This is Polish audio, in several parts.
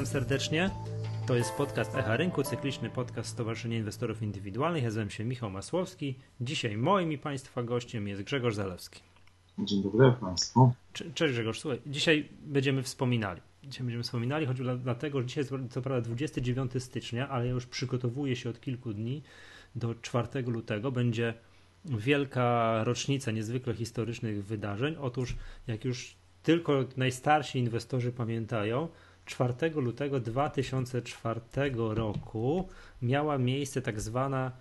Witam serdecznie. To jest podcast Echa Rynku, cykliczny podcast Stowarzyszenia Inwestorów Indywidualnych. Ja nazywam się Michał Masłowski. Dzisiaj moim i Państwa gościem jest Grzegorz Zalewski. Dzień dobry Państwu. Cześć Grzegorz, słuchaj, dzisiaj będziemy wspominali. Dzisiaj będziemy wspominali, choć dlatego, że dzisiaj jest co prawda 29 stycznia, ale ja już przygotowuję się od kilku dni do 4 lutego. Będzie wielka rocznica niezwykle historycznych wydarzeń. Otóż, jak już tylko najstarsi inwestorzy pamiętają, 4 lutego 2004 roku miała miejsce tak zwana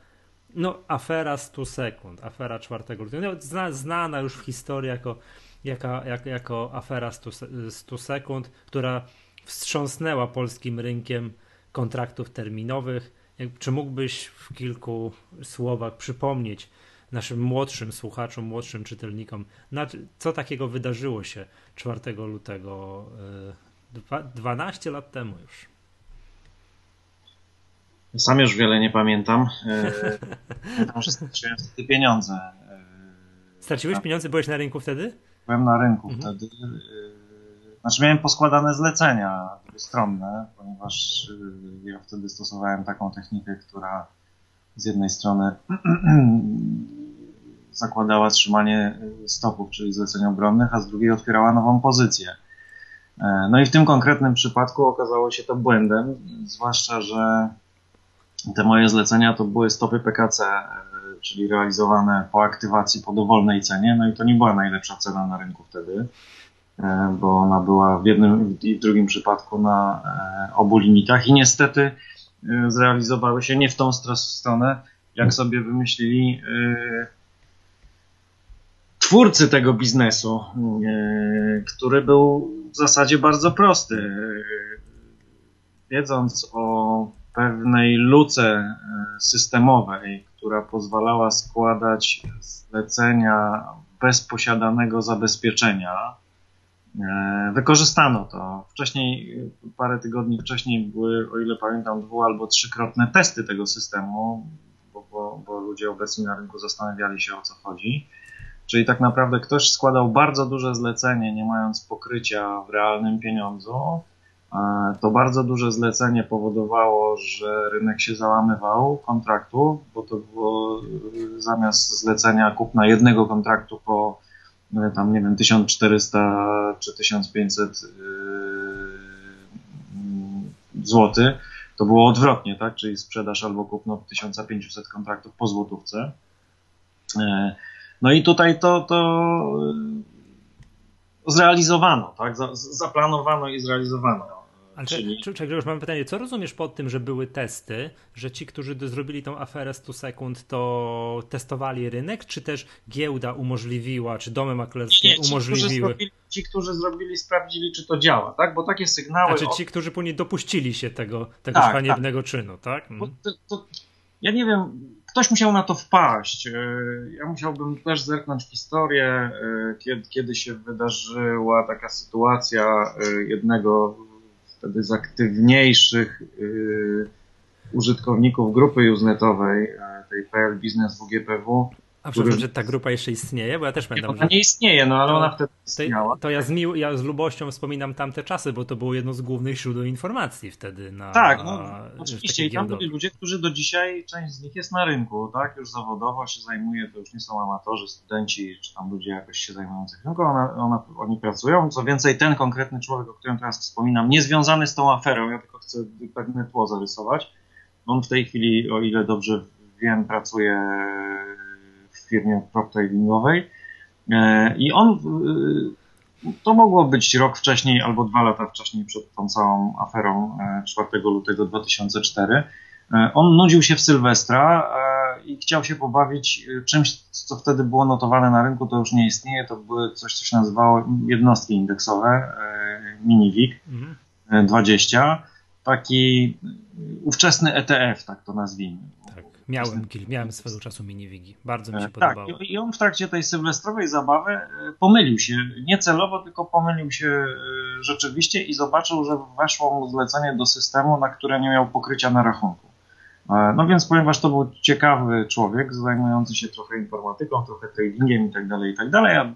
no, afera 100 sekund, afera 4 lutego, no, zna, znana już w historii jako, jako, jako, jako afera 100, 100 sekund, która wstrząsnęła polskim rynkiem kontraktów terminowych. Czy mógłbyś w kilku słowach przypomnieć naszym młodszym słuchaczom, młodszym czytelnikom, co takiego wydarzyło się 4 lutego 12 lat temu już. Sam już wiele nie pamiętam. Pamiętam, że straciłem wtedy pieniądze. E, Straciłeś pieniądze? Byłeś na rynku wtedy? Byłem na rynku mhm. wtedy. E, znaczy miałem poskładane zlecenia dwustronne, ponieważ e, ja wtedy stosowałem taką technikę, która z jednej strony zakładała trzymanie stopów, czyli zleceń obronnych, a z drugiej otwierała nową pozycję. E, no i w tym konkretnym przypadku okazało się to błędem, zwłaszcza, że te moje zlecenia to były stopy PKC, e, czyli realizowane po aktywacji po dowolnej cenie, no i to nie była najlepsza cena na rynku wtedy, e, bo ona była w jednym i w drugim przypadku na obu limitach i niestety zrealizowały się nie w tą stronę, jak sobie wymyślili twórcy tego biznesu, który był w zasadzie bardzo prosty. Wiedząc o pewnej luce e, systemowej, która pozwalała składać zlecenia bez posiadanego zabezpieczenia, e, wykorzystano to. Wcześniej, parę tygodni wcześniej były, o ile pamiętam, dwu albo trzykrotne testy tego systemu, bo, bo, bo ludzie obecni na rynku zastanawiali się o co chodzi. Czyli tak naprawdę ktoś składał bardzo duże zlecenie, nie mając pokrycia w realnym pieniądzu. E, to bardzo duże zlecenie powodowało, że rynek się załamywał kontraktu, bo to było e, zamiast zlecenia kupna jednego kontraktu po e, tam nie wiem 1400 czy 1500 zł, to było odwrotnie, tak? Czyli sprzedaż albo kupno 1500 kontraktów po złotówce. No i tutaj to, to zrealizowano, tak? Zaplanowano i zrealizowano. Ale Czyli... czy, czy, już mam pytanie, co rozumiesz pod tym, że były testy, że ci, którzy zrobili tą aferę 100 sekund, to testowali rynek, czy też giełda umożliwiła, czy domy maklerskie ci, umożliwiły? Którzy zrobili, ci, którzy zrobili, sprawdzili, czy to działa, tak? Bo takie sygnały... Znaczy ci, którzy później dopuścili się tego, tego tak, haniebnego tak. czynu, tak? Mm. To, to, ja nie wiem, ktoś musiał na to wpaść. E, ja musiałbym też zerknąć w historię, e, kiedy, kiedy się wydarzyła taka sytuacja e, jednego wtedy z aktywniejszych użytkowników grupy use'netowej, tej PL Business WGPW, a przepraszam, że ta grupa jeszcze istnieje? Bo ja też pamiętam, Ona nie istnieje, no ale to, ona wtedy istniała. To, to ja, z mił, ja z lubością wspominam tamte czasy, bo to było jedno z głównych źródeł informacji wtedy. Na, tak, no, oczywiście. I tam byli ludzie, którzy do dzisiaj, część z nich jest na rynku, tak? Już zawodowo się zajmuje, to już nie są amatorzy, studenci, czy tam ludzie jakoś się zajmujący rynku, ona, ona, oni pracują. Co więcej, ten konkretny człowiek, o którym teraz wspominam, nie związany z tą aferą, ja tylko chcę pewne tło zarysować. On w tej chwili, o ile dobrze wiem, pracuje firmie proptradingowej e, i on e, to mogło być rok wcześniej albo dwa lata wcześniej przed tą całą aferą 4 e, lutego 2004. On nudził się w Sylwestra i chciał się pobawić czymś, co wtedy było notowane na rynku, to już nie istnieje, to były coś, co się nazywało jednostki indeksowe, MiniVIG mhm. 20, taki ówczesny ETF, tak to nazwijmy. Miałem, miałem swego czazu minivigi. Bardzo mi się tak, podobało. I on w trakcie tej sylwestrowej zabawy e, pomylił się. Nie celowo, tylko pomylił się e, rzeczywiście i zobaczył, że weszło mu zlecenie do systemu, na które nie miał pokrycia na rachunku. E, no więc, ponieważ to był ciekawy człowiek, zajmujący się trochę informatyką, trochę tradingiem i tak dalej, i tak dalej, a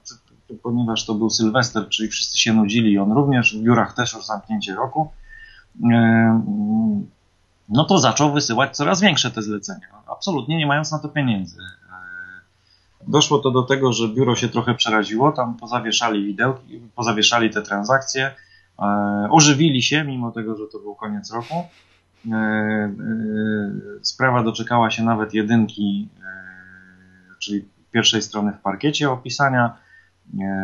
ponieważ to był Sylwester, czyli wszyscy się nudzili, on również, w biurach też już zamknięcie roku, no to zaczął wysyłać coraz większe te zlecenia, absolutnie nie mając na to pieniędzy. Doszło to do tego, że biuro się trochę przeraziło, tam pozawieszali widełki, pozawieszali te transakcje, ożywili się, mimo tego, że to był koniec roku. Sprawa doczekała się nawet jedynki, czyli pierwszej strony w parkiecie opisania,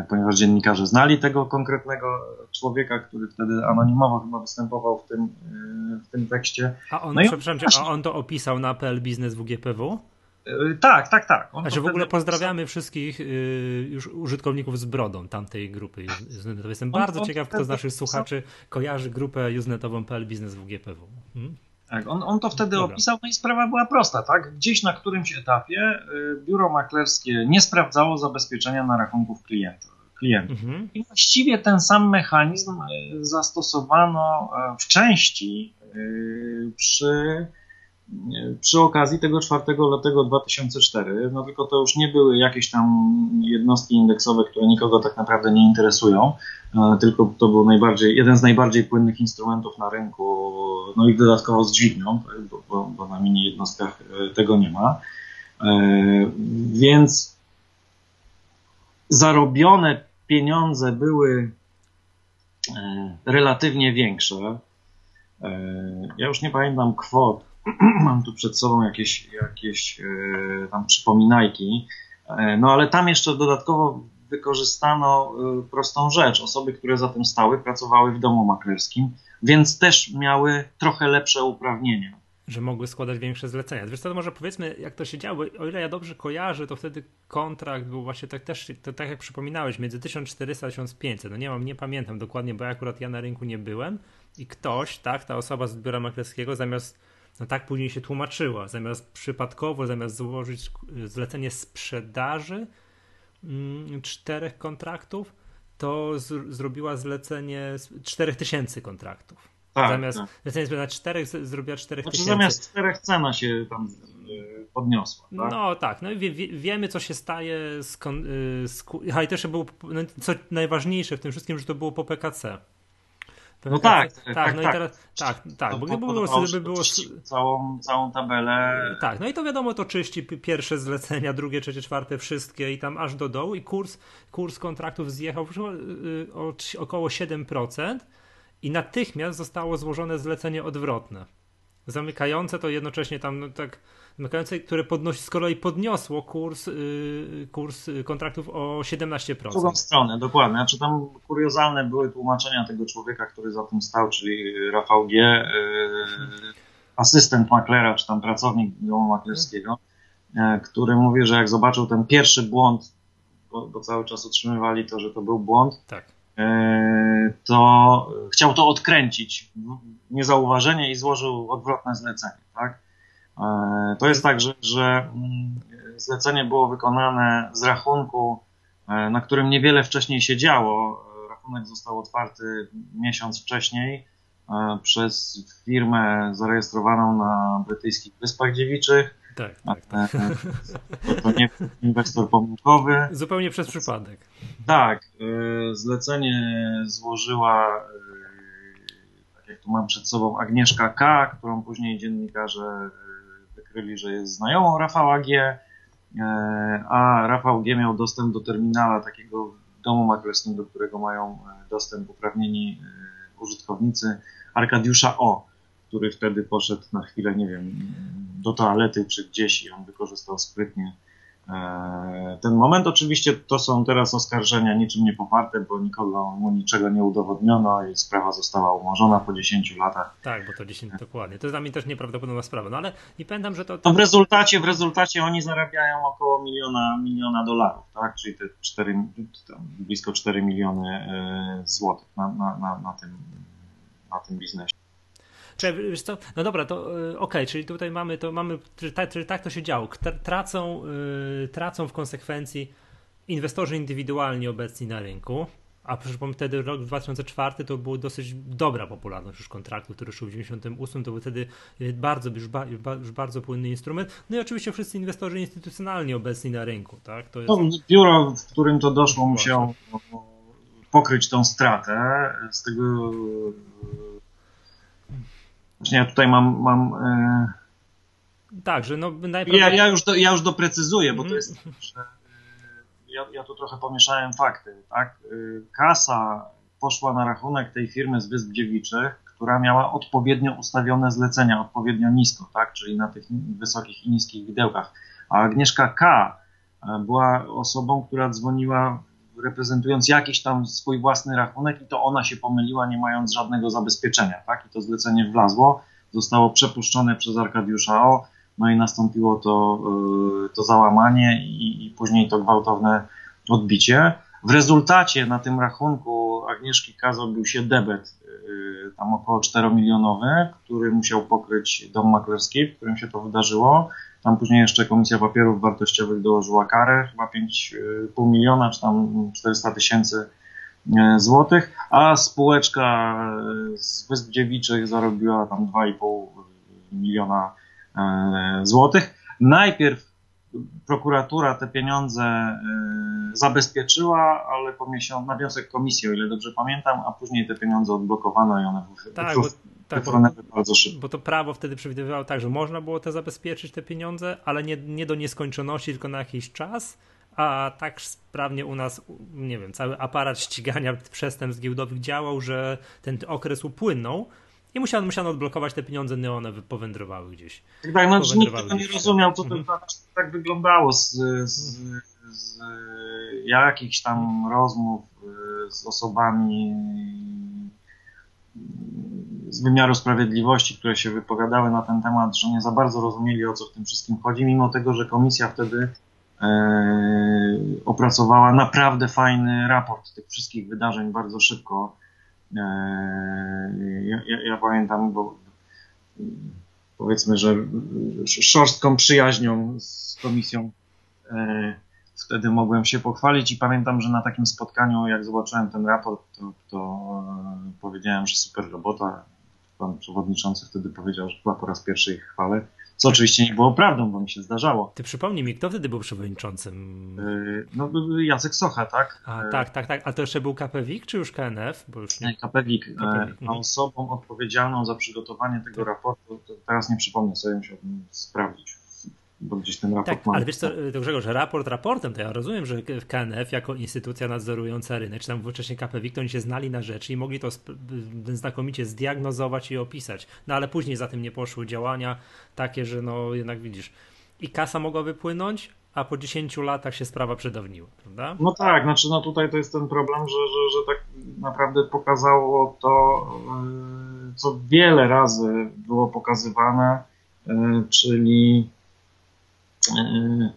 ponieważ dziennikarze znali tego konkretnego człowieka, który wtedy anonimowo chyba występował w tym, w tym tekście. A on, no przepraszam, a on to opisał na PL Biznes WGPW? E, tak, tak, tak. On znaczy w ogóle pozdrawiamy wszystkich już użytkowników z brodą tamtej grupy. Jestem bardzo on, ciekaw, kto z naszych słuchaczy kojarzy grupę usenetową PL Biznes WGPW. Hmm? Tak, on, on to wtedy Dobra. opisał, no i sprawa była prosta, tak? Gdzieś na którymś etapie y, biuro maklerskie nie sprawdzało zabezpieczenia na rachunków klienta. klientów. Mhm. I właściwie ten sam mechanizm y, zastosowano e, w części y, przy przy okazji tego 4 lutego 2004, no tylko to już nie były jakieś tam jednostki indeksowe, które nikogo tak naprawdę nie interesują, e, tylko to był najbardziej, jeden z najbardziej płynnych instrumentów na rynku, no i dodatkowo z dźwignią, tak, bo, bo, bo na mini jednostkach e, tego nie ma. E, więc zarobione pieniądze były relatywnie większe. Ja już nie pamiętam kwot, mam tu przed sobą jakieś, jakieś e, tam przypominajki, e, no ale tam jeszcze dodatkowo wykorzystano e, prostą rzecz. Osoby, które za tym stały, pracowały w domu maklerskim, więc też miały trochę lepsze uprawnienia. Że mogły składać większe zlecenia. To może powiedzmy, jak to się działo. O ile ja dobrze kojarzę, to wtedy kontrakt był właśnie tak też, to, tak jak przypominałeś, między 1400 a 1500. No nie mam, nie pamiętam dokładnie, bo akurat ja na rynku nie byłem i ktoś, tak, ta osoba z biura maklerskiego zamiast no tak później się tłumaczyła. Zamiast przypadkowo, zamiast złożyć zlecenie sprzedaży mm, czterech kontraktów, to z, zrobiła zlecenie czterech tysięcy kontraktów. Tak, zamiast tak. zlecenie na czterech zrobiła czterech znaczy, tysięcy. Zamiast czterech cena się tam e, podniosła. Tak? No tak, no i wie, wie, wiemy co się staje z, z, a i też było, no, co najważniejsze w tym wszystkim, że to było po PKC. No tak, tak, tak, no tak, i teraz, tak, tak, bo gdyby było, gdyby było całą, całą tabelę. Tak, no i to wiadomo, to czyści pierwsze zlecenia, drugie, trzecie, czwarte, wszystkie i tam aż do dołu i kurs, kurs kontraktów zjechał y, o około 7% i natychmiast zostało złożone zlecenie odwrotne. Zamykające to jednocześnie tam no, tak zamykające, które podnosi, z kolei podniosło kurs, yy, kurs kontraktów o 17%. W drugą stronę, dokładnie. Znaczy tam kuriozalne były tłumaczenia tego człowieka, który za tym stał, czyli Rafał G., yy, asystent maklera, czy tam pracownik domu maklerskiego, yy, który mówi, że jak zobaczył ten pierwszy błąd, bo, bo cały czas utrzymywali to, że to był błąd, tak to chciał to odkręcić niezauważenie i złożył odwrotne zlecenie. Tak? E, to jest tak, że, że mm, zlecenie było wykonane z rachunku, e, na którym niewiele wcześniej się działo. Rachunek został otwarty miesiąc wcześniej e, przez firmę zarejestrowaną na brytyjskich Wyspach Dziewiczych. Tak, tak, tak. To, to nie inwestor pomyłkowy. Zupełnie przez przypadek. Tak. Zlecenie złożyła tak jak tu mam przed sobą Agnieszka K., którą później dziennikarze odkryli, że jest znajomą Rafała G., a Rafał G. miał dostęp do terminala takiego domu maklerskiego, do którego mają dostęp uprawnieni użytkownicy Arkadiusza O., który wtedy poszedł na chwilę, nie wiem, do toalety czy gdzieś i on wykorzystał sprytnie E, ten moment oczywiście to są teraz oskarżenia niczym nie poparte, bo nikogo mu niczego nie udowodniono i sprawa została umorzona po 10 latach. Tak, bo to 10 dokładnie. To jest dla mnie też nieprawdopodobna sprawa. No ale nie pamiętam, że to. to... No w rezultacie, w rezultacie oni zarabiają około miliona, miliona dolarów, tak? Czyli te 4, blisko 4 miliony e, złotych na, na, na, na, tym, na tym biznesie. Czy, co? No dobra, to y, okej, okay, czyli tutaj mamy to, mamy, tak, tak to się działo. Tracą, yy, tracą w konsekwencji inwestorzy indywidualni obecni na rynku, a przypomnę wtedy rok 2004 to była dosyć dobra popularność już kontraktu, który szł w 98, to był wtedy y, bardzo, już, ba, już bardzo płynny instrument. No i oczywiście wszyscy inwestorzy instytucjonalni obecni na rynku, tak? To jest... no, biuro, w którym to doszło, musiało pokryć tą stratę. Z tego Właśnie ja tutaj mam, mam tak, że no najprawdopodobniej... Ja, ja, już do, ja już doprecyzuję, bo to jest że ja, ja tu trochę pomieszałem fakty, tak? Kasa poszła na rachunek tej firmy z Wysp Dziewiczych, która miała odpowiednio ustawione zlecenia, odpowiednio nisko, tak? czyli na tych wysokich i niskich widełkach. A Agnieszka K. E, była osobą, która dzwoniła reprezentując jakiś tam swój własny rachunek i to ona się pomyliła, nie mając żadnego zabezpieczenia. Tak? I to zlecenie wlazło, zostało przepuszczone przez Arkadiusza O. No i nastąpiło to, e, to załamanie i, i później to gwałtowne odbicie. W rezultacie na tym rachunku Agnieszki K. zrobił się debet Y, tam około 4-milionowy, który musiał pokryć dom maklerski, w którym się to wydarzyło. Tam później jeszcze Komisja Papierów Wartościowych dołożyła karę, chyba 5,5 miliona, czy tam 400 tysięcy y, złotych, a spółeczka z Wysp Dziewiczych zarobiła tam 2,5 miliona y, złotych. Najpierw prokuratura te pieniądze e, zabezpieczyła, ale po miesiącu, na wniosek komisji, o ile dobrze pamiętam, a później te pieniądze odblokowano i one tak, bo, tak, bo, bardzo szybko. Bo to prawo wtedy przewidywało tak, że można było te zabezpieczyć, te pieniądze, ale nie, nie do nieskończoności, tylko na jakiś czas, a tak sprawnie u nas, nie wiem, cały aparat ścigania przestępstw giełdowych działał, że ten okres upłynął, i musiano, musiano odblokować te pieniądze, no one powędrowały gdzieś. Tak, tak, no nikt tego nie rozumiał, co to mhm. tak, tak wyglądało z, z, z jakichś tam rozmów y, z osobami z wymiaru sprawiedliwości, które się wypowiadały na ten temat, że nie za bardzo rozumieli o co w tym wszystkim chodzi, mimo tego, że komisja wtedy e, opracowała naprawdę fajny raport tych wszystkich wydarzeń bardzo szybko E, ja, ja, ja pamiętam, bo powiedzmy, że szorstką przyjaźnią z komisją e, wtedy mogłem się pochwalić i pamiętam, że na takim spotkaniu, jak zobaczyłem ten raport, to, to e, powiedziałem, że super robota. Pan przewodniczący wtedy powiedział, że była po raz pierwszy ich chwalę. Co oczywiście nie było prawdą, bo mi się zdarzało. Ty przypomnij mi, kto wtedy był przewodniczącym? Yy, no, Jacek Socha, tak? A, yy. tak, tak, tak. A to jeszcze był KPWiK, czy już KNF? Bo już nie... KPWiK. KPWiK. A mhm. osobą odpowiedzialną za przygotowanie tego raportu, teraz nie przypomnę sobie, musiałbym sprawdzić bo gdzieś ten raport tak, Ale wiesz co, to Grzegorz, raport raportem, to ja rozumiem, że w KNF jako instytucja nadzorująca rynek, czy tam wcześniej KPWiK, to oni się znali na rzeczy i mogli to znakomicie zdiagnozować i opisać. No ale później za tym nie poszły działania takie, że no jednak widzisz, i kasa mogła wypłynąć, a po 10 latach się sprawa przedawniła, prawda? No tak, znaczy no tutaj to jest ten problem, że, że, że tak naprawdę pokazało to, e, co wiele razy było pokazywane, e, czyli E,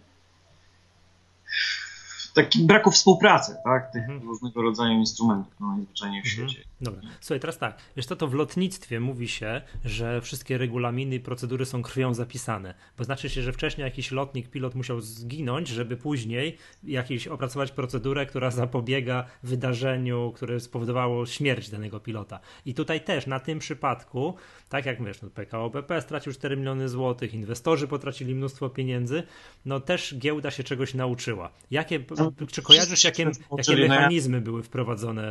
taki braku współpracy, tak, tych mhm. różnego rodzaju instrumentów no, najzwyczajniej w mhm. świecie. Dobra, słuchaj, teraz tak, wiesz co, to w lotnictwie mówi się, że wszystkie regulaminy i procedury są krwią zapisane, bo znaczy się, że wcześniej jakiś lotnik, pilot musiał zginąć, żeby później jakiś opracować procedurę, która zapobiega wydarzeniu, które spowodowało śmierć danego pilota. I tutaj też, na tym przypadku, tak jak wiesz, no PKO BP stracił 4 miliony złotych, inwestorzy potracili mnóstwo pieniędzy, no też giełda się czegoś nauczyła. Jakie czy kojarzysz, jakie, jakie mechanizmy były wprowadzone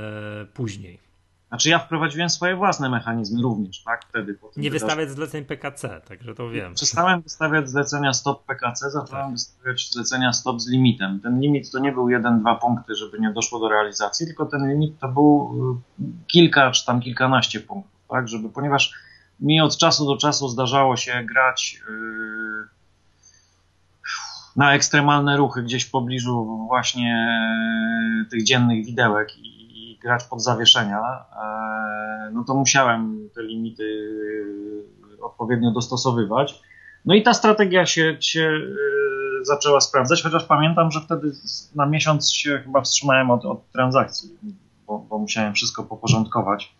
później? Znaczy ja wprowadziłem swoje własne mechanizmy również, tak? Wtedy. Nie wystawiać zleceń PKC, także to wiem. Przestałem wystawiać zlecenia stop PKC, zacząłem tak. wystawiać zlecenia stop z limitem. Ten limit to nie był jeden, dwa punkty, żeby nie doszło do realizacji, tylko ten limit to był y, kilka czy tam kilkanaście punktów, tak? Żeby, ponieważ mi od czasu do czasu zdarzało się grać yy, na ekstremalne ruchy gdzieś w pobliżu właśnie e, tych dziennych widełek i, i grać pod zawieszenia, e, no to musiałem te limity e, odpowiednio dostosowywać. No i ta strategia się, się zaczęła sprawdzać, chociaż pamiętam, że wtedy na miesiąc się chyba wstrzymałem od, od transakcji, bo, bo musiałem wszystko poporządkować,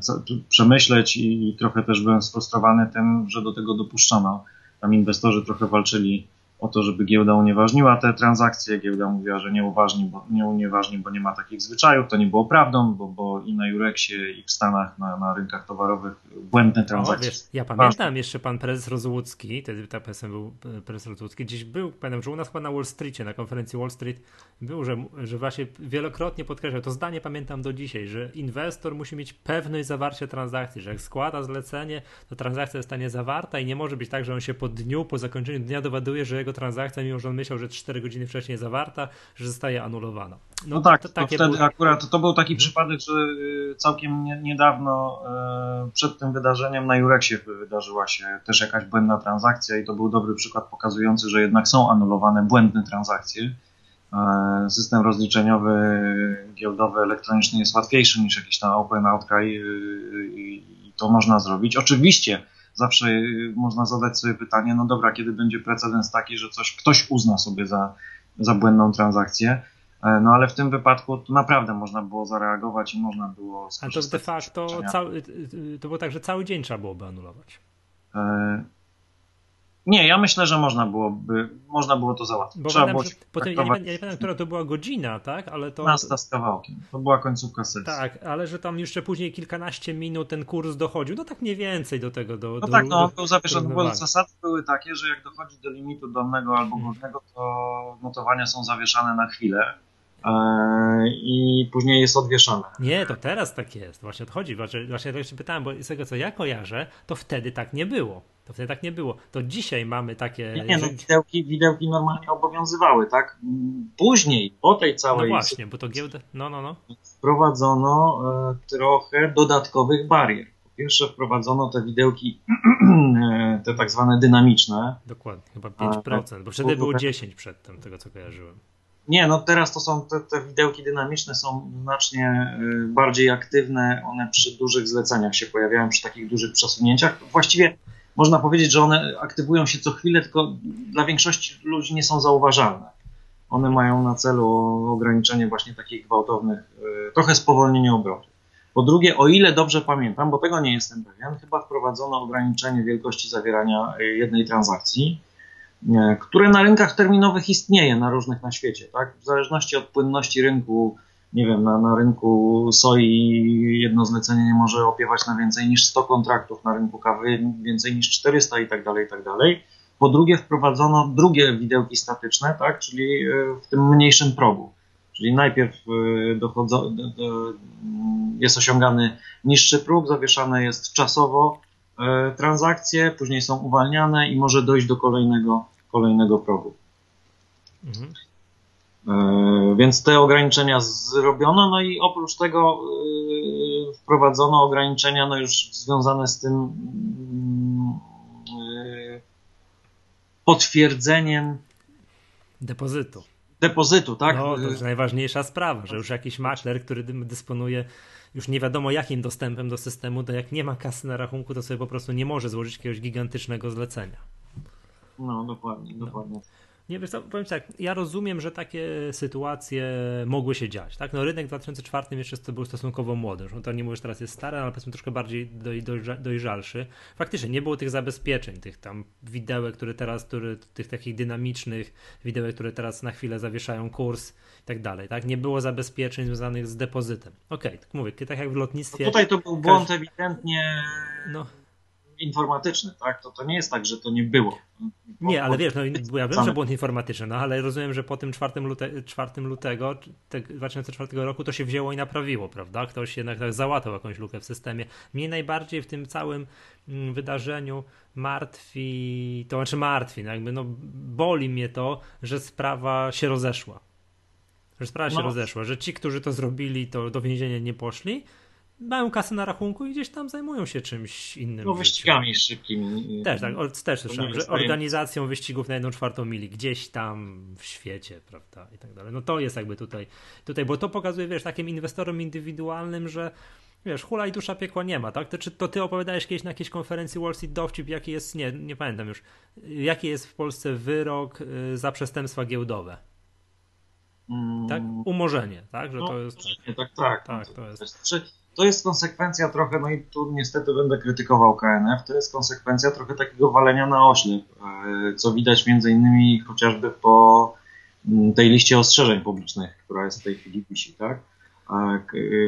co, przemyśleć i, i trochę też byłem sfrustrowany tym, że do tego dopuszczano tam inwestorzy trochę walczyli o to, żeby giełda unieważniła te transakcje. Giełda mówiła, że nie uważni, bo, nie unieważni, bo nie ma takich zwyczajów. To nie było prawdą, bo, bo i na Jurexie, i w Stanach, na, na rynkach towarowych błędne transakcje. O, wiesz, ja pamiętam jeszcze pan prezes Rozłucki, wtedy ta PSM był e, prezes Rozłucki, gdzieś był, pamiętam, że u nas chyba na Wall Streetie, na konferencji Wall Street był, że, że właśnie wielokrotnie podkreślał, to zdanie pamiętam do dzisiaj, że inwestor musi mieć pewność zawarcia transakcji, że jak składa zlecenie, to transakcja zostanie zawarta i nie może być tak, że on się po dniu, po zakończeniu dnia dowiaduje, że jego transakcja, mimo że on myślał, że 4 godziny wcześniej zawarta, że zostaje anulowana. No, no tak, to, to wtedy było... akurat to był taki hmm. przypadek, że y, całkiem niedawno e, przed tym wydarzeniem na Jurexie wydarzyła się też jakaś błędna transakcja i to był dobry przykład pokazujący, że jednak są anulowane błędne transakcje. E, system rozliczeniowy giełdowy elektroniczny jest łatwiejszy niż jakiś tam Open Outcry i to można zrobić. Oczywiście zawsze można zadać sobie pytanie, no dobra, kiedy będzie precedens taki, że coś ktoś uzna sobie za, za błędną transakcję, e, no ale w tym wypadku to naprawdę można było zareagować i można było skorzystać. Ale to de facto cały, to było tak, że cały dzień trzeba byłoby anulować. E, nie, ja myślę, że można byłoby, można było to załatwić. Bo Trzeba było potem, ja, nie, ja nie pamiętam, która to była godzina, tak? Ale to. Nasta z kawałkiem. To była końcówka sesji. Tak, ale że tam jeszcze później kilkanaście minut ten kurs dochodził, no tak mniej więcej do tego. Do, no do, tak, no, był zawieszony, bo zasady były takie, że jak dochodzi do limitu dolnego albo górnego, to notowania są zawieszane na chwilę e, i później jest odwieszane. Nie, to teraz tak jest. Właśnie odchodzi. Właśnie, właśnie tak się pytałem, bo z tego co ja kojarzę, to wtedy tak nie było. To wtedy tak nie było. To dzisiaj mamy takie. Nie, no, widełki, widełki normalnie obowiązywały, tak? Później, po tej całej. No właśnie, bo to giełdę. No, no, no. Wprowadzono e, trochę dodatkowych barier. Po pierwsze, wprowadzono te widełki, e, te tak zwane dynamiczne. Dokładnie, chyba 5%, bo wtedy było 10 przedtem, tego co kojarzyłem. Nie, no teraz to są te, te widełki dynamiczne są znacznie e, bardziej aktywne. One przy dużych zleceniach się pojawiają, przy takich dużych przesunięciach. Właściwie można powiedzieć, że one aktywują się co chwilę, tylko dla większości ludzi nie są zauważalne. One mają na celu ograniczenie właśnie takich gwałtownych, e, trochę spowolnienie obrotu. Po drugie, o ile dobrze pamiętam, bo tego nie jestem pewien, chyba wprowadzono ograniczenie wielkości zawierania e, jednej transakcji, e, które na rynkach terminowych istnieje na różnych na świecie. Tak? W zależności od płynności rynku nie wiem, na, na rynku soi jedno zlecenie nie może opiewać na więcej niż 100 kontraktów, na rynku kawy więcej niż 400 i tak dalej, i tak dalej. Po drugie wprowadzono drugie widełki statyczne, tak, czyli e, w tym mniejszym progu. Czyli najpierw e, dochodzo, jest osiągany niższy próg, zawieszane jest czasowo e, transakcje, później są uwalniane i może dojść do kolejnego, kolejnego progu. Mhm. E, więc te ograniczenia zrobiono, no i oprócz tego e, wprowadzono ograniczenia no już związane z tym mm, e, potwierdzeniem depozytu. Depozytu, tak? No, to jest najważniejsza sprawa, że już jakiś makler, który dysponuje już nie wiadomo jakim dostępem do systemu, to jak nie ma kasy na rachunku, to sobie po prostu nie może złożyć jakiegoś gigantycznego zlecenia. No, dokładnie, dokładnie. Nie, wiesz co, powiem tak, ja rozumiem, że takie sytuacje mogły się dziać, tak? No rynek w 2004 jeszcze to był stosunkowo młody, no to nie mówię, że teraz jest stary, ale powiedzmy troszkę bardziej doj, dojrza, dojrzalszy. Faktycznie nie było tych zabezpieczeń, tych tam widełek, które teraz, które, tych takich dynamicznych widełek, które teraz na chwilę zawieszają kurs i tak dalej, tak? Nie było zabezpieczeń związanych z depozytem. Okej, okay, tak mówię, tak jak w lotnictwie... No tutaj to był błąd każdy... ewidentnie... No informatyczny, tak? To, to nie jest tak, że to nie było. Nie, ale wiesz, no, ja wiem, że błąd informatyczny, no ale rozumiem, że po tym 4, lute, 4 lutego 2004 roku to się wzięło i naprawiło, prawda? Ktoś jednak tak załatał jakąś lukę w systemie. Mnie najbardziej w tym całym mm, wydarzeniu martwi, to znaczy martwi, no jakby no boli mnie to, że sprawa się rozeszła. Że sprawa no. się rozeszła, że ci, którzy to zrobili, to do więzienia nie poszli, mają kasę na rachunku i gdzieś tam zajmują się czymś innym. No wyścigami szybkimi. Też tak, też słyszałem, że organizacją wyścigów na jedną czwartą mili gdzieś tam w świecie, prawda, i tak dalej. No to jest jakby tutaj, tutaj bo to pokazuje, wiesz, takim inwestorom indywidualnym, że wiesz, hula i dusza piekła nie ma, tak? To, czy to ty opowiadałeś kiedyś na jakiejś konferencji Wall Street dowcip, jaki jest, nie, nie pamiętam już, jaki jest w Polsce wyrok y, za przestępstwa giełdowe? Tak? Mm. Umorzenie, tak? Że no, to jest. Tak, tak. tak, tak to jest. To jest konsekwencja trochę, no i tu niestety będę krytykował KNF, to jest konsekwencja trochę takiego walenia na oślep, e, co widać między innymi chociażby po mm, tej liście ostrzeżeń publicznych, która jest w tej chwili wisi, tak?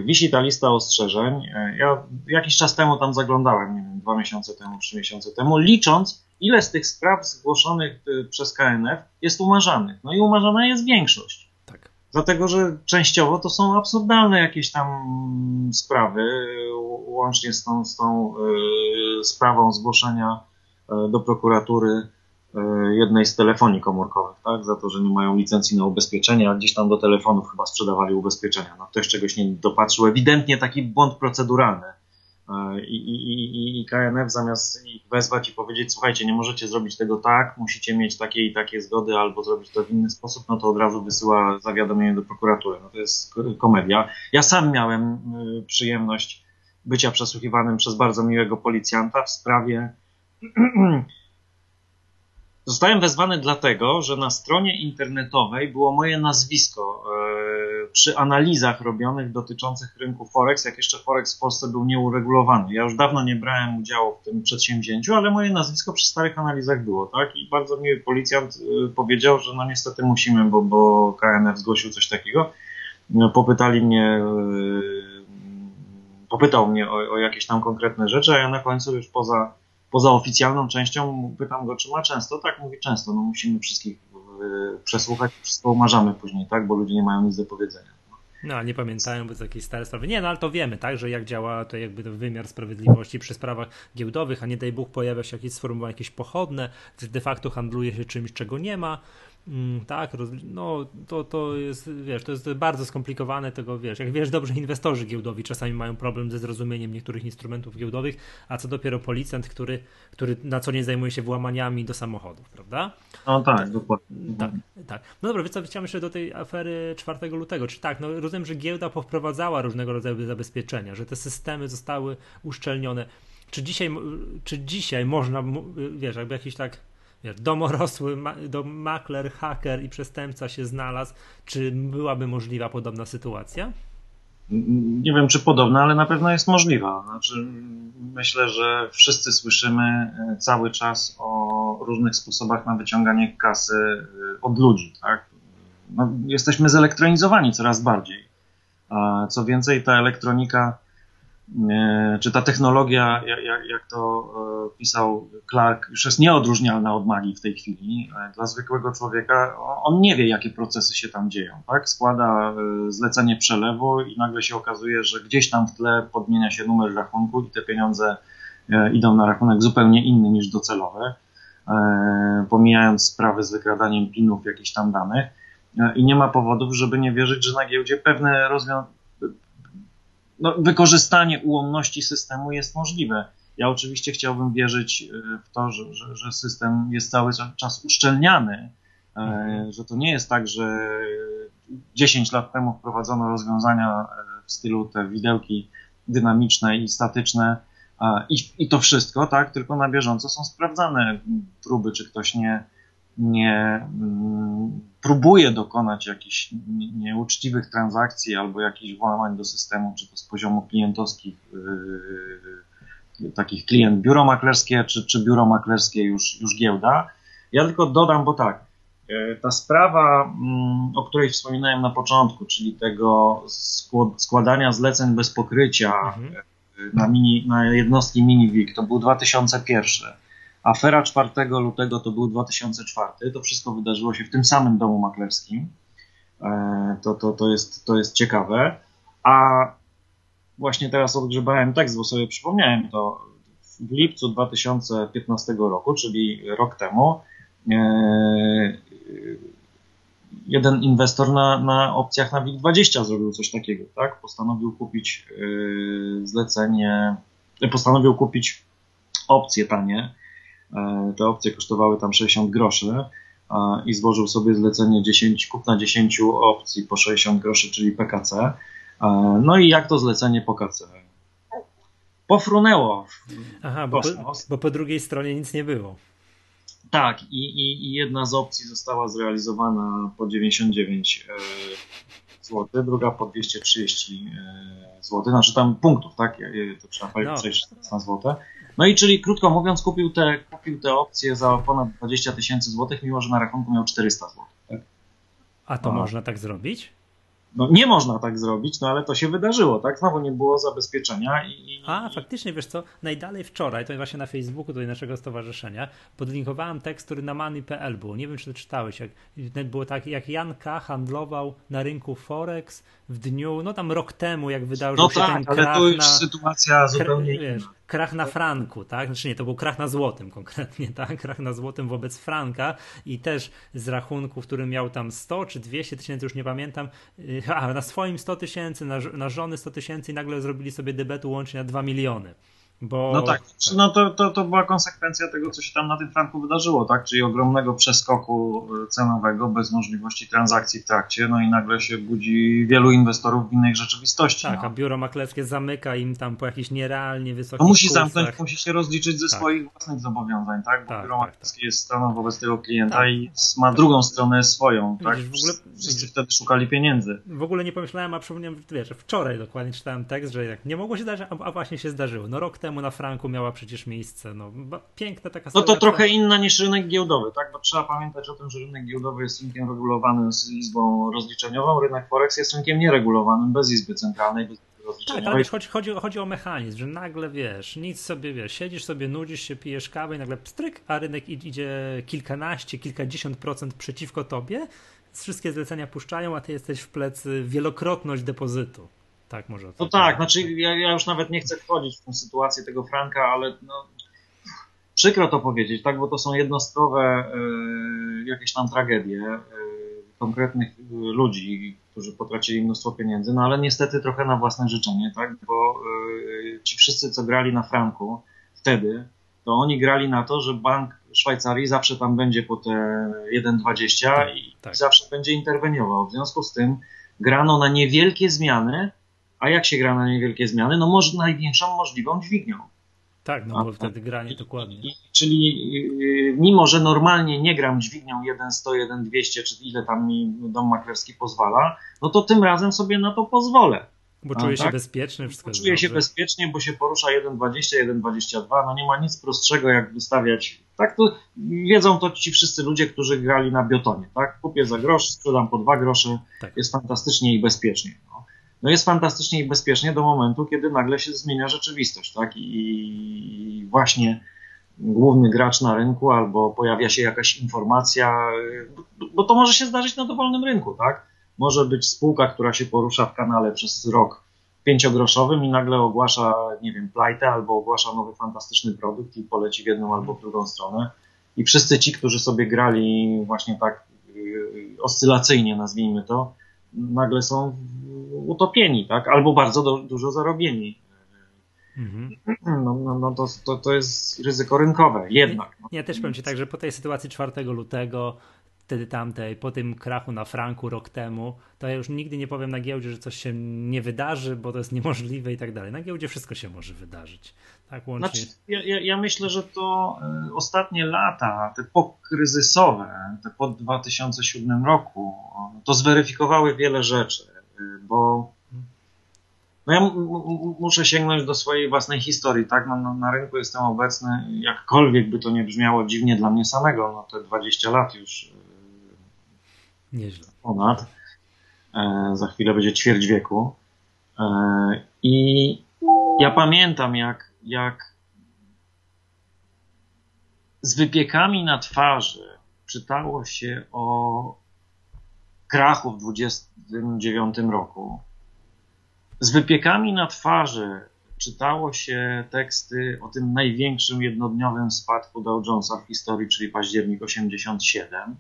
Wisi ta lista ostrzeżeń. E, ja jakiś czas temu tam zaglądałem, nie wiem, dwa miesiące temu, trzy miesiące temu, licząc, ile z tych spraw zgłoszonych e, przez KNF jest umarzanych. No i umarzana jest większość. Dlatego, że częściowo to są absurdalne jakieś tam sprawy, łącznie z tą, z tą y, sprawą zgłoszenia do prokuratury E, jednej z telefonii komórkowych, tak, za to, że nie mają licencji na ubezpieczenie, a gdzieś tam do telefonów chyba sprzedawali ubezpieczenia. No ktoś czegoś nie dopatrzył, ewidentnie taki błąd proceduralny. E, I, i, I KNF zamiast ich wezwać i powiedzieć, słuchajcie, nie możecie zrobić tego tak, musicie mieć takie i takie zgody albo zrobić to w inny sposób, no to od razu wysyła zawiadomienie do prokuratury. No to jest komedia. Ja sam miałem e, przyjemność bycia przesłuchiwanym przez bardzo miłego policjanta w sprawie Zostałem wezwany dlatego, że na stronie internetowej było moje nazwisko e, przy analizach robionych dotyczących rynku Forex, jak jeszcze Forex w Polsce był nieuregulowany. Ja już dawno nie brałem udziału w tym przedsięwzięciu, ale moje nazwisko przy starych analizach było, tak? I bardzo miły policjant e, powiedział, że no niestety musimy, bo, bo KNF zgłosił coś takiego. No, popytali mnie, e, popytał mnie o, o jakieś tam konkretne rzeczy, a ja na końcu już poza poza oficjalną częścią pytam go, czy ma często. Tak, mówi często. No musimy wszystkich przesłuchać, wszystko umarzamy później, tak, bo ludzie nie mają nic do powiedzenia. No, nie pamiętają, bo to jakieś stare sprawy. Nie, no ale to wiemy, tak, że jak działa to jakby to wymiar sprawiedliwości przy sprawach giełdowych, a nie daj Bóg pojawia się jakieś sformułowanie jakieś pochodne, de facto handluje się czymś, czego nie ma, Mm, tak, no to, to jest, wiesz, to jest bardzo skomplikowane tego, wiesz, jak wiesz dobrze, inwestorzy giełdowi czasami mają problem ze zrozumieniem niektórych instrumentów giełdowych, a co dopiero policjant, który, który na co nie zajmuje się włamaniami do samochodów, prawda? No tak, dokładnie. Tak, tak. No dobra, więc co, chciałem jeszcze do tej afery 4 lutego, czy tak, no rozumiem, że giełda powprowadzała różnego rodzaju zabezpieczenia, że te systemy zostały uszczelnione. Czy dzisiaj, czy dzisiaj można, wiesz, jakby jakiś tak wiesz, domorosły do makler, haker i przestępca się znalazł, czy byłaby możliwa podobna sytuacja? Nie wiem, czy podobna, ale na pewno jest możliwa. Znaczy, myślę, że wszyscy słyszymy e, cały czas o różnych sposobach na wyciąganie kasy e, od ludzi. Tak? No, jesteśmy zelektronizowane coraz bardziej. Co więcej, ta elektronika czy ta technologia, jak, jak to e, pisał Clark, już jest nieodróżnialna od magii w tej chwili. E, dla zwykłego człowieka on nie wie, jakie procesy się tam dzieją. Tak? Składa e, zlecenie przelewu i nagle się okazuje, że gdzieś tam w tle podmienia się numer rachunku i te pieniądze idą na rachunek zupełnie inny niż docelowy, pomijając sprawy z wykradaniem pinów jakichś tam danych. I nie ma powodów, żeby nie wierzyć, że na giełdzie pewne rozwiązania no, wykorzystanie ułomności systemu jest możliwe. Ja oczywiście chciałbym wierzyć e, w to, że, że, że system jest cały czas uszczelniany, e, mhm. że to nie jest tak, że 10 lat temu wprowadzono rozwiązania e, w stylu te widełki dynamiczne i statyczne i, i to wszystko, tak, tylko na bieżąco są sprawdzane próby, czy ktoś nie, nie mm, próbuje dokonać jakichś nieuczciwych transakcji albo jakichś włamań do systemu, czy to z poziomu klientowskich, yy, takich klient biuro maklerskie, czy, czy biuro maklerskie już, już giełda. Ja tylko dodam, bo tak, yy, ta sprawa, mm, o której wspominałem na początku, czyli tego składania zleceń bez pokrycia mhm. Yy, na, mini, na jednostki MiniWIG, to był 2001 Afera 4 lutego to był 2004. To wszystko wydarzyło się w tym samym domu maklerskim. E, to, to, to, jest, to jest ciekawe. A właśnie teraz odgrzebałem tekst, bo sobie przypomniałem to w lipcu 2015 roku, czyli rok temu, e, jeden inwestor na, na opcjach na WIG20 zrobił coś takiego, tak? Postanowił kupić e, zlecenie, postanowił kupić opcje tanie te opcje kosztowały tam 60 groszy i złożył sobie zlecenie 10, kupna 10 opcji po 60 groszy, czyli PKC. E, no i jak to zlecenie po KC? Pofrunęło. Aha, bo po, bo po, drugiej stronie nic nie było. Tak, i, i, i jedna z opcji została zrealizowana po 99 e, zł, druga po 230 zł, znaczy tam punktów, tak? To trzeba no. przejść na złote. No i czyli krótko mówiąc, kupił te, kupił te opcje za ponad 20 tysięcy złotych, mimo że na rachunku miał 400 zł. Tak? A to A. można tak zrobić? No nie można tak zrobić, no ale to się wydarzyło, tak? Znowu nie było zabezpieczenia i... A, faktycznie, wiesz co, najdalej wczoraj, to właśnie na Facebooku tutaj naszego stowarzyszenia, podlinkowałem tekst, który na money.pl był, nie wiem, czy to czytałeś, jak, było tak, jak Jan K. handlował na rynku Forex w dniu, no tam rok temu, jak wydarzył no się tak, ten krach ale to już na, sytuacja zupełnie wiesz, inna krach na franku, tak? Znaczy nie, to był krach na złotym konkretnie, tak? Krach na złotym wobec franka i też z rachunku, który miał tam 100 czy 200 tysięcy, już nie pamiętam, y, a na swoim 100 tysięcy, na, na żony 100 tysięcy i nagle zrobili sobie debetu łącznie na 2 miliony. Bo... No tak, no to, to, to była konsekwencja tego, co się tam na tym franku wydarzyło, tak? Czyli ogromnego przeskoku e, cenowego, bez możliwości transakcji w trakcie, no i nagle się budzi wielu inwestorów w innej rzeczywistości. Tak, no. a biuro maklerskie zamyka im tam po jakichś nierealnie wysokich No musi kursach. zamknąć, musi się rozliczyć ze tak. swoich własnych zobowiązań, tak? Bo tak, biuro tak, maklerskie jest stroną wobec tego klienta tak. i ma drugą stronę swoją, tak? Widzisz, w ogóle, Wszyscy wtedy szukali pieniędzy. W ogóle nie pomyślałem, a przypomniałem, wiesz, wczoraj dokładnie czytałem tekst, że jak nie mogło się zdarzyć, a właśnie się zdarzyło. No rok temu na franku miała przecież miejsce. No, piękna taka No to trochę inna niż rynek giełdowy, tak? Bo trzeba pamiętać o tym, że rynek giełdowy jest rynkiem regulowanym z izbą rozliczeniową, rynek Forex jest rynkiem nieregulowanym, bez izby centralnej, bez tak, ale wiesz, chodzi, chodzi, chodzi o mechanizm, że nagle wiesz, nic sobie wiesz, siedzisz sobie, nudzisz się, pijesz kawę i nagle pstryk, a rynek idzie kilkanaście, kilkadziesiąt procent przeciwko tobie, wszystkie zlecenia puszczają, a ty jesteś w plecy wielokrotność depozytu. Tak, może. No tak, znaczy ja, ja, już nawet nie chcę wchodzić w tę sytuację tego Franka, ale no, przykro to powiedzieć, tak, bo to są jednostkowe y, jakieś tam tragedie y, konkretnych ludzi, którzy potracili mnóstwo pieniędzy, no ale niestety trochę na własne życzenie, tak, bo y, ci wszyscy, co grali na Franku wtedy, to oni grali na to, że bank Szwajcarii zawsze tam będzie po te 1,20 tak, i tak. zawsze będzie interweniował. W związku z tym grano na niewielkie zmiany, a jak się gra na niewielkie zmiany? No może największą możliwą dźwignią. Tak, no bo wtedy granie dokładnie. I, czyli yy, mimo, że normalnie nie gram dźwignią 1,100, 1,200, czy ile tam mi dom maklerski pozwala, no to tym razem sobie na to pozwolę. Bo czuję tak? się bezpieczny, wszystko Czuję się bezpiecznie, bo się porusza 1,20, 1,22, no nie ma nic prostszego jak wystawiać. Tak to wiedzą to ci wszyscy ludzie, którzy grali na biotonie, tak? Kupię za grosz, sprzedam po dwa grosze, tak. jest fantastycznie i bezpiecznie. No. jest fantastycznie i bezpiecznie do momentu, kiedy nagle się zmienia rzeczywistość, tak? I właśnie główny gracz na rynku albo pojawia się jakaś informacja, bo to może się zdarzyć na dowolnym rynku, tak? Może być spółka, która się porusza w kanale przez rok pięciogroszowym i nagle ogłasza, nie wiem, plajtę albo ogłasza nowy fantastyczny produkt i poleci w jedną albo w drugą stronę. I wszyscy ci, którzy sobie grali właśnie tak yy, oscylacyjnie, nazwijmy to, nagle są utopieni, tak? Albo bardzo do, dużo zarobieni. Mhm. No, no, no to, to, to jest ryzyko rynkowe, jednak. Ja, ja też powiem Ci tak, że po tej sytuacji 4 lutego wtedy tamtej, po tym krachu na franku rok temu, to ja już nigdy nie powiem na giełdzie, że coś się nie wydarzy, bo to jest niemożliwe i tak dalej. Na giełdzie wszystko się może wydarzyć. Tak łącznie. Znaczy, ja, ja, myślę, że to y, ostatnie lata, te pokryzysowe, te po 2007 roku, to zweryfikowały wiele rzeczy, y, bo no ja muszę sięgnąć do swojej własnej historii, tak? No, no, na rynku jestem obecny, jakkolwiek by to nie brzmiało dziwnie dla mnie samego, no te 20 lat już Nieźle. Ponad. E, za chwilę będzie ćwierć wieku. E, I ja pamiętam, jak, jak z wypiekami na twarzy czytało się o krachu w 29 roku. Z wypiekami na twarzy czytało się teksty o tym największym jednodniowym spadku Dow Jonesa w historii, czyli październik 87.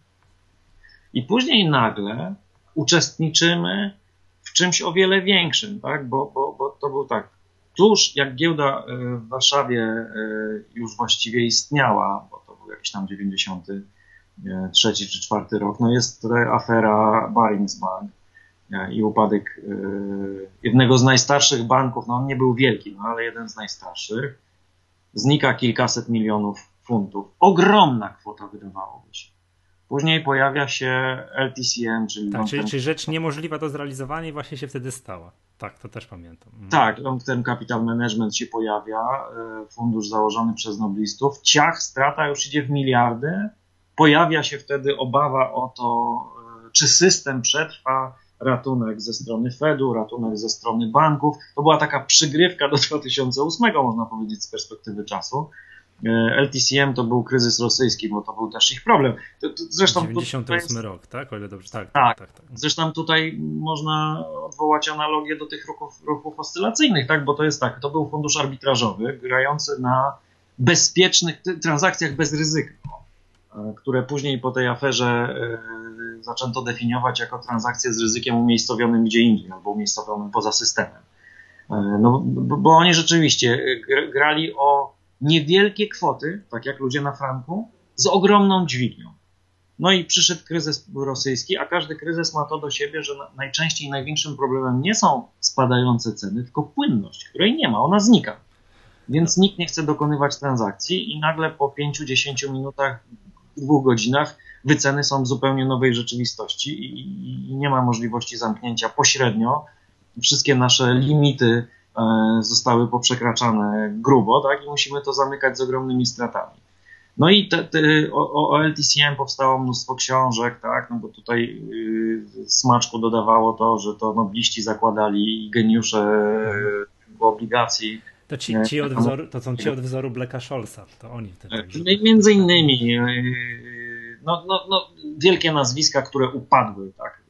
I później nagle uczestniczymy w czymś o wiele większym, tak? bo, bo, bo to był tak, tuż jak giełda e, w Warszawie e, już właściwie istniała, bo to był jakiś tam 93 czy 4 rok, no jest afera Baringsbank e, i upadek jednego z najstarszych banków, no on nie był wielki, no ale jeden z najstarszych, znika kilkaset milionów funtów. Ogromna kwota wydawałoby się Później pojawia się LTCM, czyli. Tak, czyli, czyli rzecz niemożliwa do zrealizowania i właśnie się wtedy stała. Tak, to też pamiętam. Mhm. Tak, long term capital management się pojawia, e, fundusz założony przez noblistów. Ciach, strata już idzie w miliardy. Pojawia się wtedy obawa o to, e, czy system przetrwa, ratunek ze strony Fedu, ratunek ze strony banków. To była taka przygrywka do 2008, można powiedzieć, z perspektywy czasu. E, LTCM to był kryzys rosyjski, bo to był też ich problem. Zresztą 98 rok, tak? O ile dobrze, tak, tak, tak, tak, Zresztą tutaj można odwołać analogię do tych ruchów, ruchów oscylacyjnych, tak? Bo to jest tak, to był fundusz arbitrażowy grający na bezpiecznych transakcjach bez ryzyka, e, które później po tej aferze e, zaczęto definiować jako transakcje z ryzykiem umiejscowionym gdzie indziej albo umiejscowionym poza systemem. No, bo oni rzeczywiście grali o niewielkie kwoty, tak jak ludzie na franku, z ogromną dźwignią. No i przyszedł kryzys rosyjski, a każdy kryzys ma to do siebie, że najczęściej największym problemem nie są spadające ceny, tylko płynność, której nie ma, ona znika. Więc nikt nie chce dokonywać transakcji i nagle po 5-10 minutach, dwóch godzinach wyceny są w zupełnie nowej rzeczywistości i, i nie ma możliwości zamknięcia pośrednio. Wszystkie nasze limity zostały poprzekraczane grubo, tak, i musimy to zamykać z ogromnymi stratami. No i te, te, o, o, LTCM powstało mnóstwo książek, tak, no bo tutaj y, smaczku dodawało to, że to nobliści zakładali geniusze y, obligacji. To, ci, ci od wzoru, to są ci od wzoru Blacka Scholza, to oni wtedy. Tak, między innymi, y, no, no, no, wielkie nazwiska, które upadły, tak,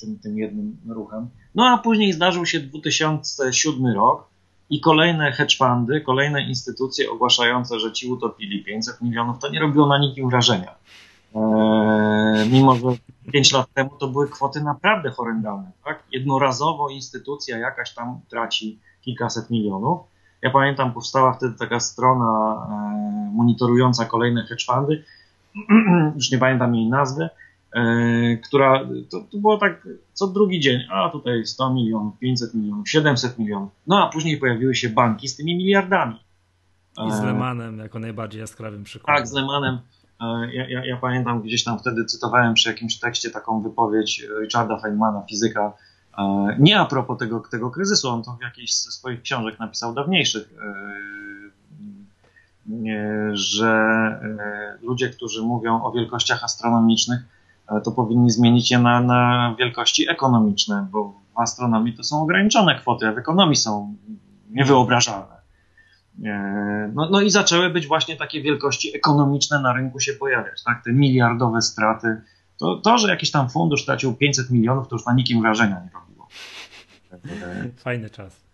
tym, tym jednym ruchem. No a później zdarzył się 2007 rok i kolejne hedge fundy, kolejne instytucje ogłaszające, że ci utopili 500 milionów, to nie robiło na nikim wrażenia. Eee, mimo, że 5 lat temu to były kwoty naprawdę horrendalne. Tak? Jednorazowo instytucja jakaś tam traci kilkaset milionów. Ja pamiętam, powstała wtedy taka strona e, monitorująca kolejne hedge fundy, już nie pamiętam jej nazwy, która to, to, było tak co drugi dzień, a tutaj 100 milionów, 500 milionów, 700 milionów. No a później pojawiły się banki z tymi miliardami. I z e, Lemanem jako najbardziej jaskrawym przykładem. Tak, z Lemanem. E, ja, ja, ja, pamiętam gdzieś tam wtedy cytowałem przy jakimś tekście taką wypowiedź Richarda Feynmana, fizyka, nie a propos tego, tego kryzysu, on to w jakiejś ze swoich książek napisał dawniejszych, że ludzie, którzy mówią o wielkościach astronomicznych, to powinni zmienić je na, na wielkości ekonomiczne, bo w astronomii to są ograniczone kwoty, a w ekonomii są niewyobrażalne. E, no, no i zaczęły być właśnie takie wielkości ekonomiczne na rynku się pojawiać, tak? Te miliardowe straty. To, to, że jakiś tam fundusz stracił 500 milionów, to już na nikim wrażenia nie robiło. Fajny czas.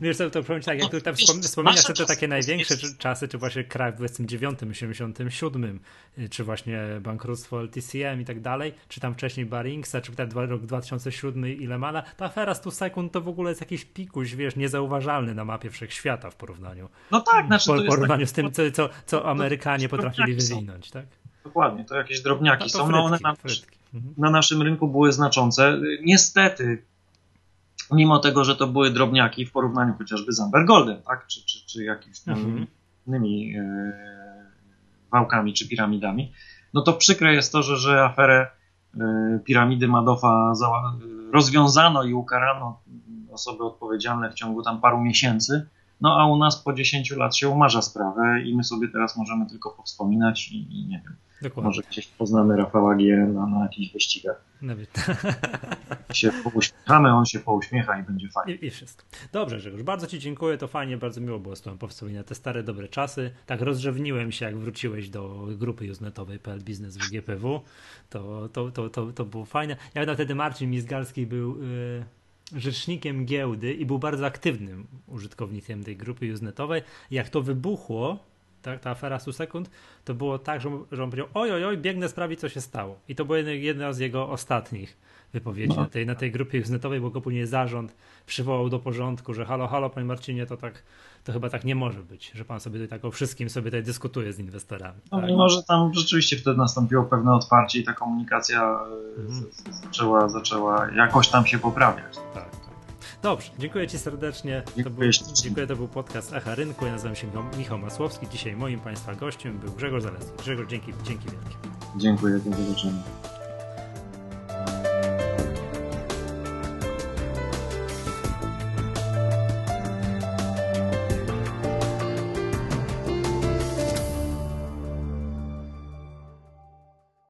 Wiesz, to, to powiem tak, jak no, tam wspominasz te takie największe czasy, czy właśnie kraj w 29, 87, y, czy właśnie bankructwo LTCM i tak dalej, czy tam wcześniej Baringsa, czy ten rok 2007 i Lemana, ta afera 100 sekund to w ogóle jest jakiś pikuś, wiesz, niezauważalny na mapie wszechświata w porównaniu. No tak, znaczy po, porównaniu z tym, co, co, Amerykanie potrafili wywinąć, tak? Dokładnie, to jakieś drobniaki no to są. no one na, na naszym rynku były znaczące. Niestety mimo tego, że to były drobniaki w porównaniu chociażby z Amber Goldem, tak? czy, czy, czy jakimiś mhm. innymi e, wałkami czy piramidami, no to przykre jest to, że, że aferę e, piramidy Madoffa rozwiązano i ukarano osoby odpowiedzialne w ciągu tam paru miesięcy, no a u nas po 10 lat się umarza sprawę i my sobie teraz możemy tylko powspominać i, i nie wiem. Dokładnie. Może gdzieś poznamy Rafała G. na, jakichś wyścigach. Nawet. się pouśmiechamy, on się pouśmiecha i będzie fajnie. I, I, wszystko. Dobrze, Grzegorz, bardzo Ci dziękuję, to fajnie, bardzo miło było z Tobą powspominać te stare, dobre czasy. Tak rozrzewniłem się, jak wróciłeś do grupy use'netowej PL Biznes w GPW. To, to, to, to, to było fajne. Ja wtedy Marcin Mizgalski był... Yy rzecznikiem giełdy i był bardzo aktywnym użytkownikiem tej grupy use'netowej. Jak to wybuchło, ta, ta afera 100 sekund, to było tak, że, że on powiedział oj, oj, oj, biegnę sprawdzić, co się stało. I to była jedna z jego ostatnich wypowiedzi no. na, tej, na tej grupie use'netowej, bo go później zarząd przywołał do porządku, że halo, halo, panie Marcinie, to tak, to chyba tak nie może być, że pan sobie tutaj tak o wszystkim sobie tutaj dyskutuje z inwestorami. No, tak? Mimo, że tam rzeczywiście wtedy nastąpiło pewne otwarcie i ta komunikacja mhm. zaczęła, zaczęła jakoś tam się poprawiać. Tak. Dobrze, dziękuję Ci serdecznie. To był, dziękuję, to był podcast Echa Rynku. Ja nazywam się Michał Masłowski. Dzisiaj moim Państwa gościem był Grzegorz Zaleski. Grzegorz, dzięki, dzięki wielkie. Dziękuję, do zobaczenia.